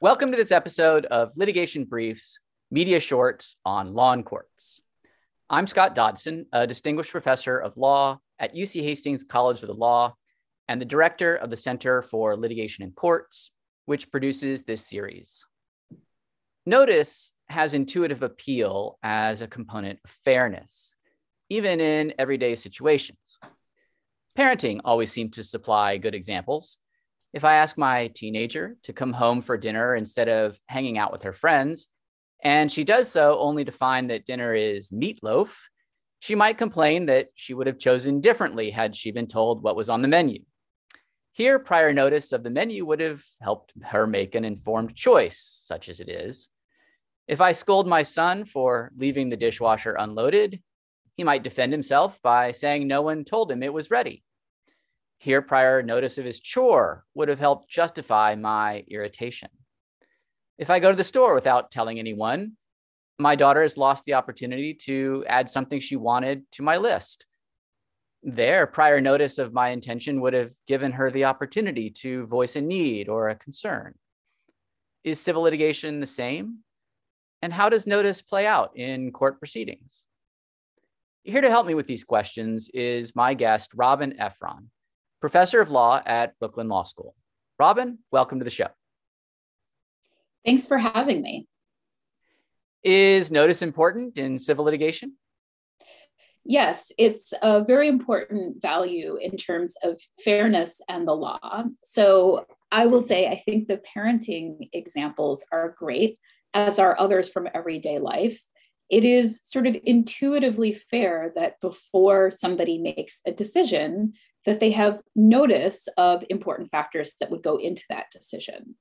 Welcome to this episode of Litigation Briefs, Media Shorts on Law and Courts. I'm Scott Dodson, a distinguished professor of law at UC Hastings College of the Law and the director of the Center for Litigation and Courts, which produces this series. Notice has intuitive appeal as a component of fairness, even in everyday situations. Parenting always seemed to supply good examples. If I ask my teenager to come home for dinner instead of hanging out with her friends, and she does so only to find that dinner is meatloaf, she might complain that she would have chosen differently had she been told what was on the menu. Here, prior notice of the menu would have helped her make an informed choice, such as it is. If I scold my son for leaving the dishwasher unloaded, he might defend himself by saying no one told him it was ready. Here, prior notice of his chore would have helped justify my irritation. If I go to the store without telling anyone, my daughter has lost the opportunity to add something she wanted to my list. There, prior notice of my intention would have given her the opportunity to voice a need or a concern. Is civil litigation the same? And how does notice play out in court proceedings? Here to help me with these questions is my guest, Robin Effron, professor of law at Brooklyn Law School. Robin, welcome to the show. Thanks for having me. Is notice important in civil litigation? Yes, it's a very important value in terms of fairness and the law. So I will say, I think the parenting examples are great, as are others from everyday life. It is sort of intuitively fair that before somebody makes a decision, that they have notice of important factors that would go into that decision.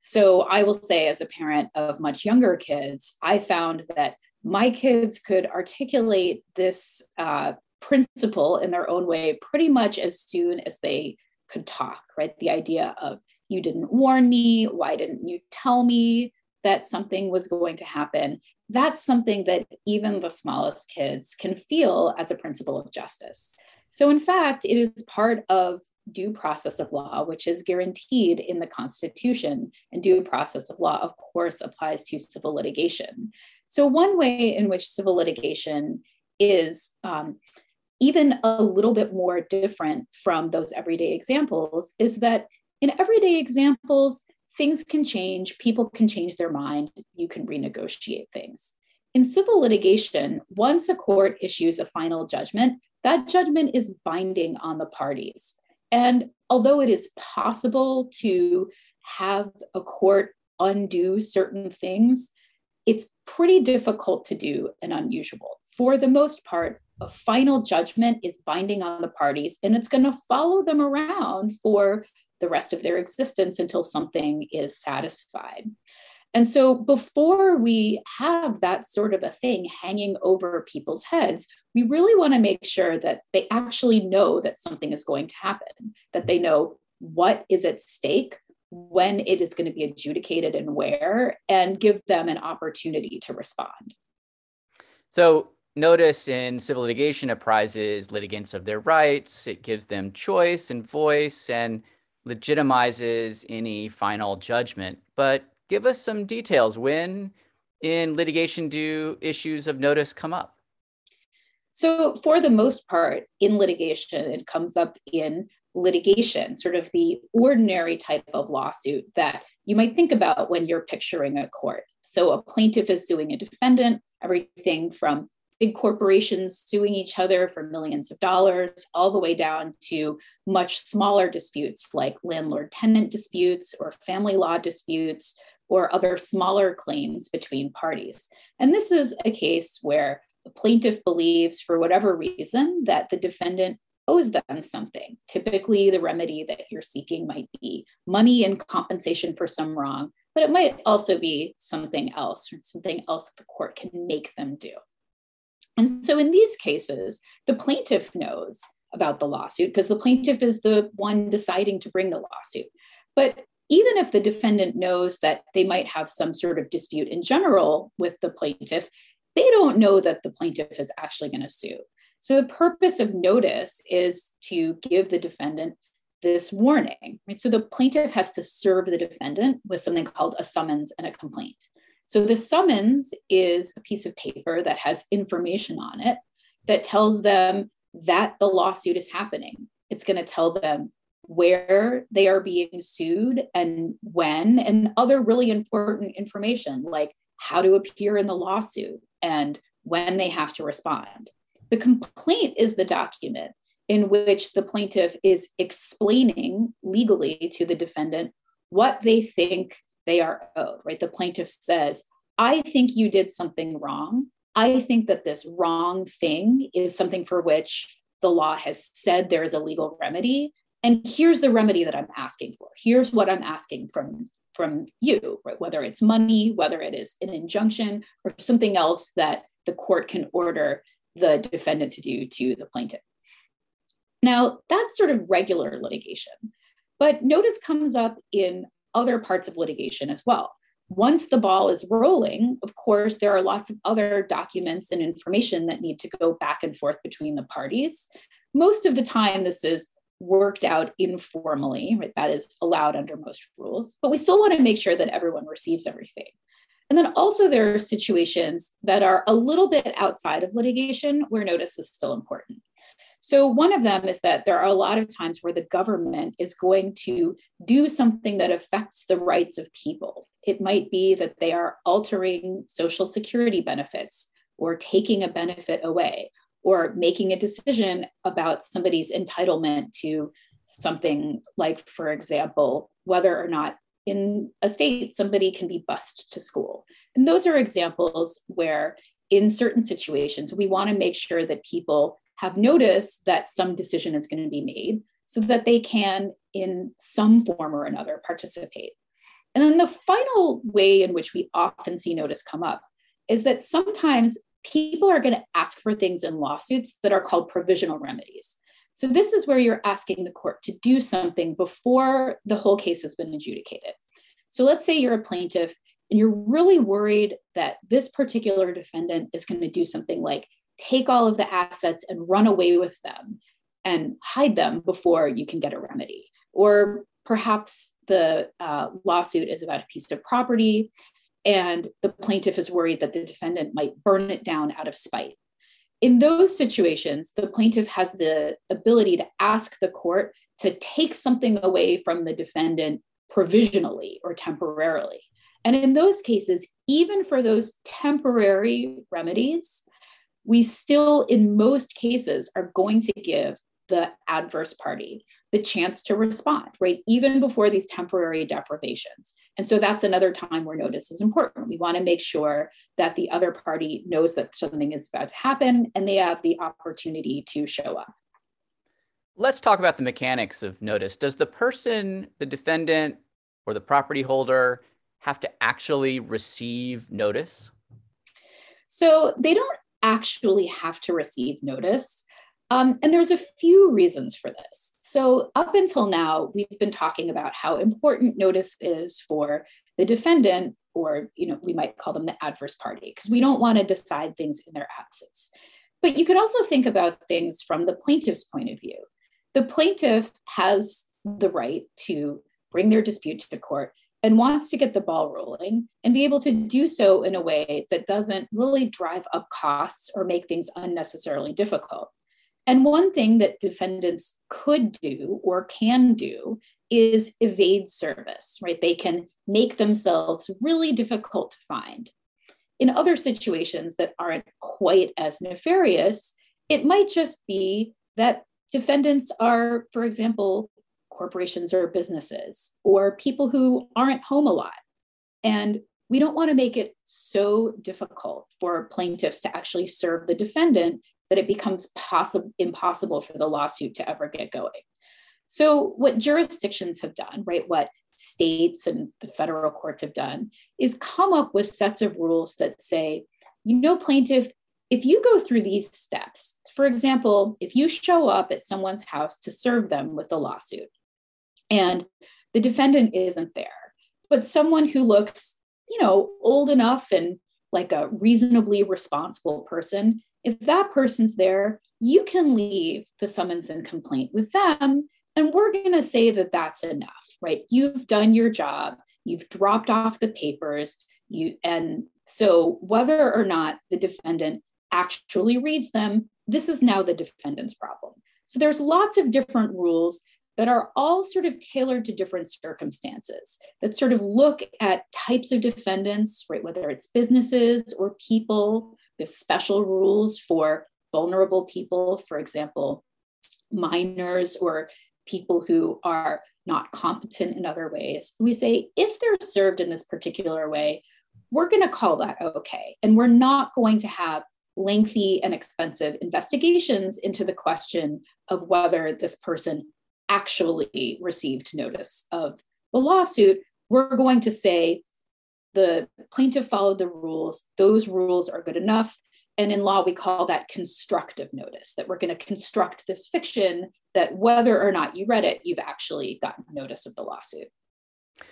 So I will say, as a parent of much younger kids, I found that my kids could articulate this uh, principle in their own way pretty much as soon as they could talk, right? The idea of, you didn't warn me, why didn't you tell me that something was going to happen? That's something that even the smallest kids can feel as a principle of justice. So, in fact, it is part of due process of law, which is guaranteed in the Constitution. And due process of law, of course, applies to civil litigation. So, one way in which civil litigation is um, even a little bit more different from those everyday examples is that in everyday examples, things can change, people can change their mind, you can renegotiate things. In civil litigation, once a court issues a final judgment, that judgment is binding on the parties. And although it is possible to have a court undo certain things, it's pretty difficult to do and unusual. For the most part, a final judgment is binding on the parties and it's going to follow them around for the rest of their existence until something is satisfied. And so before we have that sort of a thing hanging over people's heads, we really want to make sure that they actually know that something is going to happen, that they know what is at stake, when it is going to be adjudicated and where, and give them an opportunity to respond. So, notice in civil litigation apprises litigants of their rights, it gives them choice and voice, and legitimizes any final judgment. But give us some details. When in litigation do issues of notice come up? So, for the most part, in litigation, it comes up in litigation, sort of the ordinary type of lawsuit that you might think about when you're picturing a court. So, a plaintiff is suing a defendant, everything from big corporations suing each other for millions of dollars, all the way down to much smaller disputes like landlord tenant disputes or family law disputes or other smaller claims between parties. And this is a case where the plaintiff believes, for whatever reason, that the defendant owes them something. Typically, the remedy that you're seeking might be money and compensation for some wrong, but it might also be something else, something else that the court can make them do. And so, in these cases, the plaintiff knows about the lawsuit because the plaintiff is the one deciding to bring the lawsuit. But even if the defendant knows that they might have some sort of dispute in general with the plaintiff, they don't know that the plaintiff is actually going to sue. So the purpose of notice is to give the defendant this warning. Right? So the plaintiff has to serve the defendant with something called a summons and a complaint. So the summons is a piece of paper that has information on it that tells them that the lawsuit is happening. It's going to tell them where they are being sued and when, and other really important information like how to appear in the lawsuit and when they have to respond. The complaint is the document in which the plaintiff is explaining legally to the defendant what they think they are owed, right? The plaintiff says, I think you did something wrong. I think that this wrong thing is something for which the law has said there is a legal remedy. And here's the remedy that I'm asking for. Here's what I'm asking from, from you, right? whether it's money, whether it is an injunction, or something else that the court can order the defendant to do to the plaintiff. Now, that's sort of regular litigation, but notice comes up in other parts of litigation as well. Once the ball is rolling, of course, there are lots of other documents and information that need to go back and forth between the parties. Most of the time, this is worked out informally, right? That is allowed under most rules, but we still want to make sure that everyone receives everything. And then also, there are situations that are a little bit outside of litigation where notice is still important. So, one of them is that there are a lot of times where the government is going to do something that affects the rights of people. It might be that they are altering Social Security benefits or taking a benefit away or making a decision about somebody's entitlement to something like, for example, whether or not in a state somebody can be bused to school. And those are examples where, in certain situations, we want to make sure that people have noticed that some decision is going to be made so that they can, in some form or another, participate. And then the final way in which we often see notice come up is that sometimes people are going to ask for things in lawsuits that are called provisional remedies. So, this is where you're asking the court to do something before the whole case has been adjudicated. So, let's say you're a plaintiff and you're really worried that this particular defendant is going to do something like take all of the assets and run away with them and hide them before you can get a remedy. Or perhaps the uh, lawsuit is about a piece of property and the plaintiff is worried that the defendant might burn it down out of spite. In those situations, the plaintiff has the ability to ask the court to take something away from the defendant provisionally or temporarily. And in those cases, even for those temporary remedies, we still, in most cases, are going to give the adverse party the chance to respond, right? Even before these temporary deprivations. And so that's another time where notice is important. We want to make sure that the other party knows that something is about to happen and they have the opportunity to show up. Let's talk about the mechanics of notice. Does the person, the defendant, or the property holder have to actually receive notice? So they don't actually have to receive notice. Um, and there's a few reasons for this. So, up until now, we've been talking about how important notice is for the defendant, or you know, we might call them the adverse party, because we don't want to decide things in their absence. But you could also think about things from the plaintiff's point of view. The plaintiff has the right to bring their dispute to court and wants to get the ball rolling and be able to do so in a way that doesn't really drive up costs or make things unnecessarily difficult. And one thing that defendants could do or can do is evade service, right? They can make themselves really difficult to find. In other situations that aren't quite as nefarious, it might just be that defendants are, for example, corporations or businesses or people who aren't home a lot. And we don't want to make it so difficult for plaintiffs to actually serve the defendant that it becomes possible impossible for the lawsuit to ever get going. So what jurisdictions have done, right, what states and the federal courts have done is come up with sets of rules that say, you know, plaintiff, if you go through these steps, for example, if you show up at someone's house to serve them with a lawsuit, and the defendant isn't there but someone who looks you know old enough and like a reasonably responsible person if that person's there you can leave the summons and complaint with them And we're going to say that that's enough, right? You've done your job, you've dropped off the papers, you and so whether or not the defendant actually reads them, this is now the defendant's problem. So there's lots of different rules that are all sort of tailored to different circumstances that sort of look at types of defendants, right? Whether it's businesses or people, we have special rules for vulnerable people, for example, minors or people who are not competent in other ways. We say if they're served in this particular way, we're going to call that okay. And we're not going to have lengthy and expensive investigations into the question of whether this person actually received notice of the lawsuit. We're going to say the plaintiff followed the rules, those rules are good enough. And in law, we call that constructive notice, that we're going to construct this fiction that whether or not you read it, you've actually gotten notice of the lawsuit.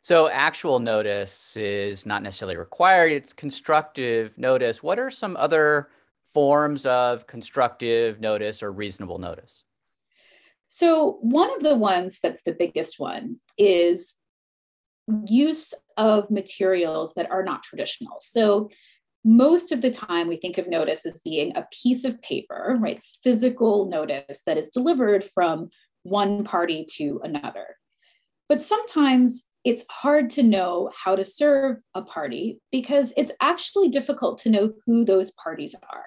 So, actual notice is not necessarily required, it's constructive notice. What are some other forms of constructive notice or reasonable notice? So, one of the ones that's the biggest one is use of materials that are not traditional. So, most of the time we think of notice as being a piece of paper, right? Physical notice that is delivered from one party to another. But sometimes it's hard to know how to serve a party because it's actually difficult to know who those parties are.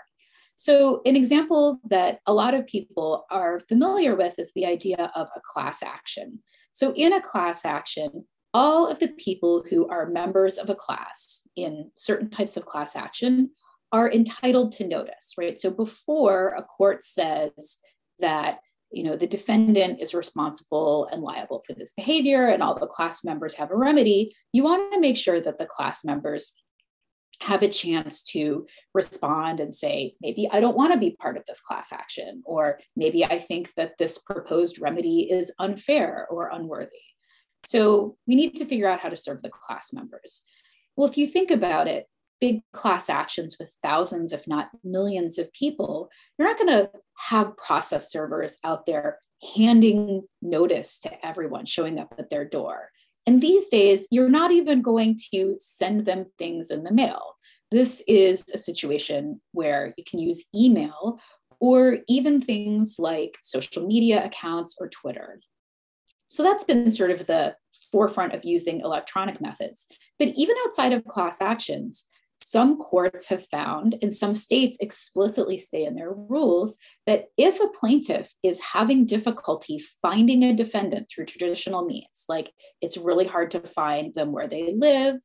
So, an example that a lot of people are familiar with is the idea of a class action. So, in a class action, all of the people who are members of a class in certain types of class action are entitled to notice, right? So before a court says that you know the defendant is responsible and liable for this behavior and all the class members have a remedy, you want to make sure that the class members have a chance to respond and say, maybe I don't want to be part of this class action, or maybe I think that this proposed remedy is unfair or unworthy. So we need to figure out how to serve the class members. Well, if you think about it, big class actions with thousands, if not millions of people, you're not going to have process servers out there handing notice to everyone showing up at their door. And these days, you're not even going to send them things in the mail. This is a situation where you can use email or even things like social media accounts or Twitter. So that's been sort of the forefront of using electronic methods. But even outside of class actions, some courts have found, and some states explicitly say in their rules, that if a plaintiff is having difficulty finding a defendant through traditional means, like it's really hard to find them where they live,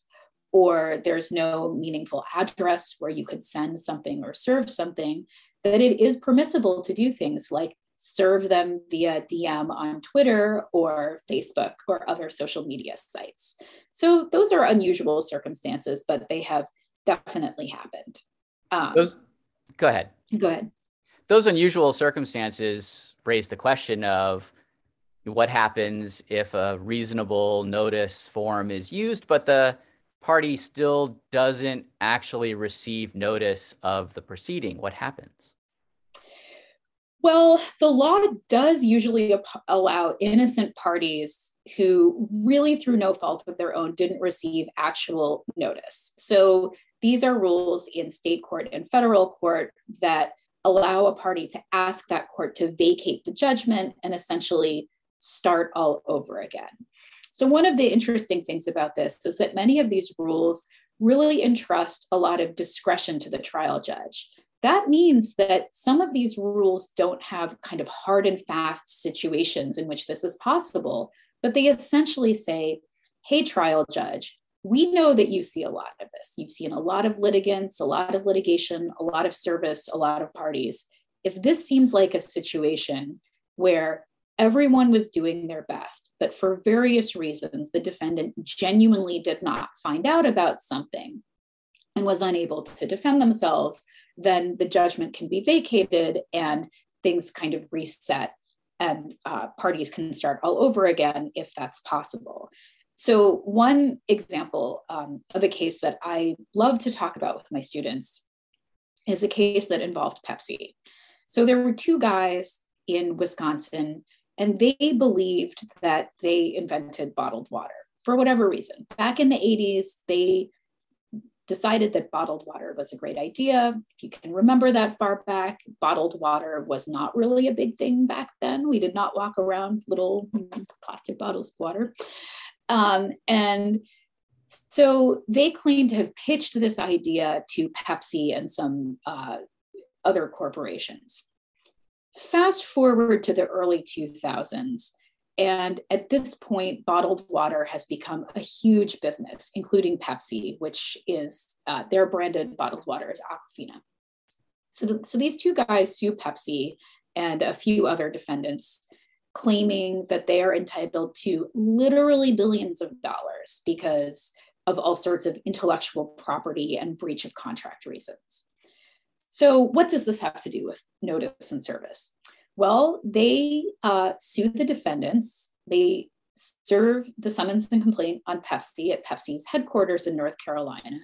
or there's no meaningful address where you could send something or serve something, that it is permissible to do things like serve them via DM on Twitter or Facebook or other social media sites. So those are unusual circumstances, but they have definitely happened. Um, those, go ahead. Go ahead. Those unusual circumstances raise the question of what happens if a reasonable notice form is used, but the party still doesn't actually receive notice of the proceeding. What happens? Well, the law does usually allow innocent parties who really, through no fault of their own, didn't receive actual notice. So these are rules in state court and federal court that allow a party to ask that court to vacate the judgment and essentially start all over again. So, one of the interesting things about this is that many of these rules really entrust a lot of discretion to the trial judge. That means that some of these rules don't have kind of hard and fast situations in which this is possible, but they essentially say, hey, trial judge, we know that you see a lot of this. You've seen a lot of litigants, a lot of litigation, a lot of service, a lot of parties. If this seems like a situation where everyone was doing their best, but for various reasons, the defendant genuinely did not find out about something and was unable to defend themselves, then the judgment can be vacated and things kind of reset and uh, parties can start all over again if that's possible. So, one example um, of a case that I love to talk about with my students is a case that involved Pepsi. So, there were two guys in Wisconsin and they believed that they invented bottled water for whatever reason. Back in the 80s, they decided that bottled water was a great idea. If you can remember that far back, bottled water was not really a big thing back then. We did not walk around little plastic bottles of water. Um, and so they claim to have pitched this idea to Pepsi and some uh, other corporations. Fast forward to the early 2000s, and at this point, bottled water has become a huge business, including Pepsi, which is uh, their branded bottled water is Aquafina. So, the, so these two guys sue Pepsi and a few other defendants, claiming that they are entitled to literally billions of dollars because of all sorts of intellectual property and breach of contract reasons. So, what does this have to do with notice and service? Well, they uh, sued the defendants. They serve the summons and complaint on Pepsi at Pepsi's headquarters in North Carolina.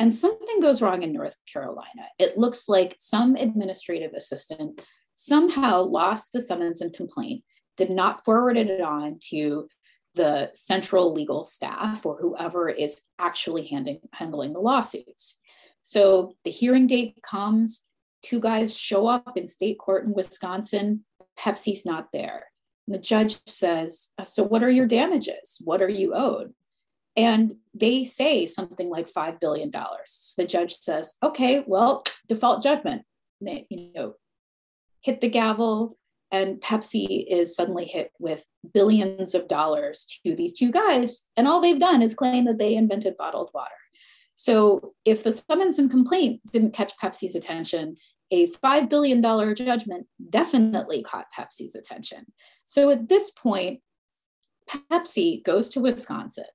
And something goes wrong in North Carolina. It looks like some administrative assistant somehow lost the summons and complaint, did not forward it on to the central legal staff or whoever is actually handing, handling the lawsuits. So the hearing date comes, two guys show up in state court in Wisconsin. Pepsi's not there. And the judge says, uh, So, what are your damages? What are you owed? And they say something like $5 billion. So the judge says, Okay, well, default judgment. You know, hit the gavel, and Pepsi is suddenly hit with billions of dollars to these two guys. And all they've done is claim that they invented bottled water. So if the summons and complaint didn't catch Pepsi's attention, a $5 billion judgment definitely caught Pepsi's attention. So at this point, Pepsi goes to Wisconsin.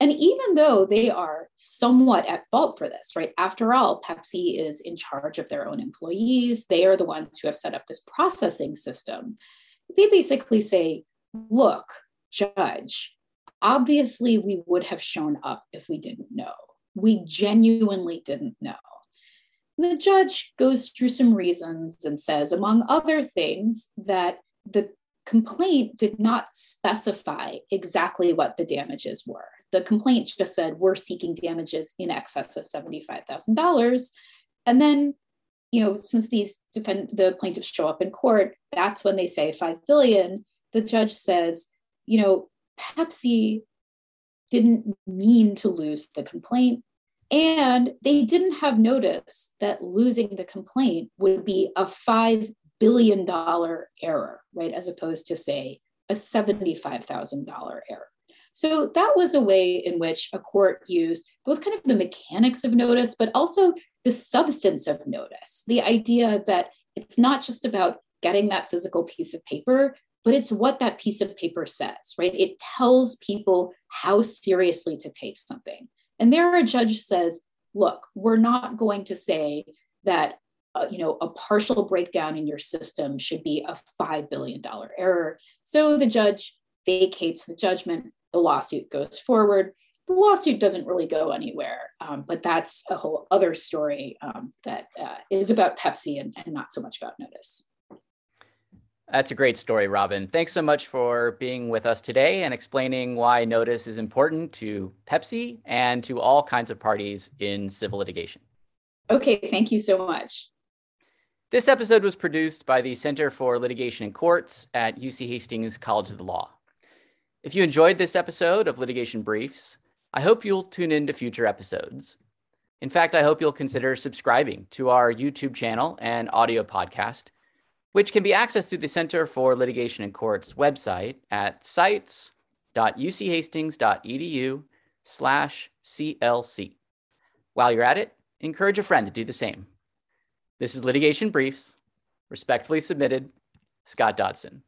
And even though they are somewhat at fault for this, right? After all, Pepsi is in charge of their own employees. They are the ones who have set up this processing system. They basically say, look, judge, obviously we would have shown up if we didn't know. We genuinely didn't know. The judge goes through some reasons and says, among other things, that the complaint did not specify exactly what the damages were. The complaint just said, we're seeking damages in excess of $75,000. And then, you know, since these defend the plaintiffs show up in court, that's when they say 5 billion. The judge says, you know, Pepsi didn't mean to lose the complaint. And they didn't have notice that losing the complaint would be a $5 billion error, right? As opposed to, say, a $75,000 error. So that was a way in which a court used both kind of the mechanics of notice, but also the substance of notice. The idea that it's not just about getting that physical piece of paper, but it's what that piece of paper says, right? It tells people how seriously to take something. And there a judge says, look, we're not going to say that uh, you know a partial breakdown in your system should be a $5 billion error. So the judge vacates the judgment, the lawsuit goes forward. The lawsuit doesn't really go anywhere, um, but that's a whole other story um, that uh, is about Pepsi and, and not so much about notice. That's a great story, Robin. Thanks so much for being with us today and explaining why notice is important to Pepsi and to all kinds of parties in civil litigation. Okay, thank you so much. This episode was produced by the Center for Litigation and Courts at UC Hastings College of the Law. If you enjoyed this episode of Litigation Briefs, I hope you'll tune in to future episodes. In fact, I hope you'll consider subscribing to our YouTube channel and audio podcast which can be accessed through the Center for Litigation and Courts website at sites.uchastings.edu slash CLC. While you're at it, encourage a friend to do the same. This is Litigation Briefs, respectfully submitted, Scott Dodson.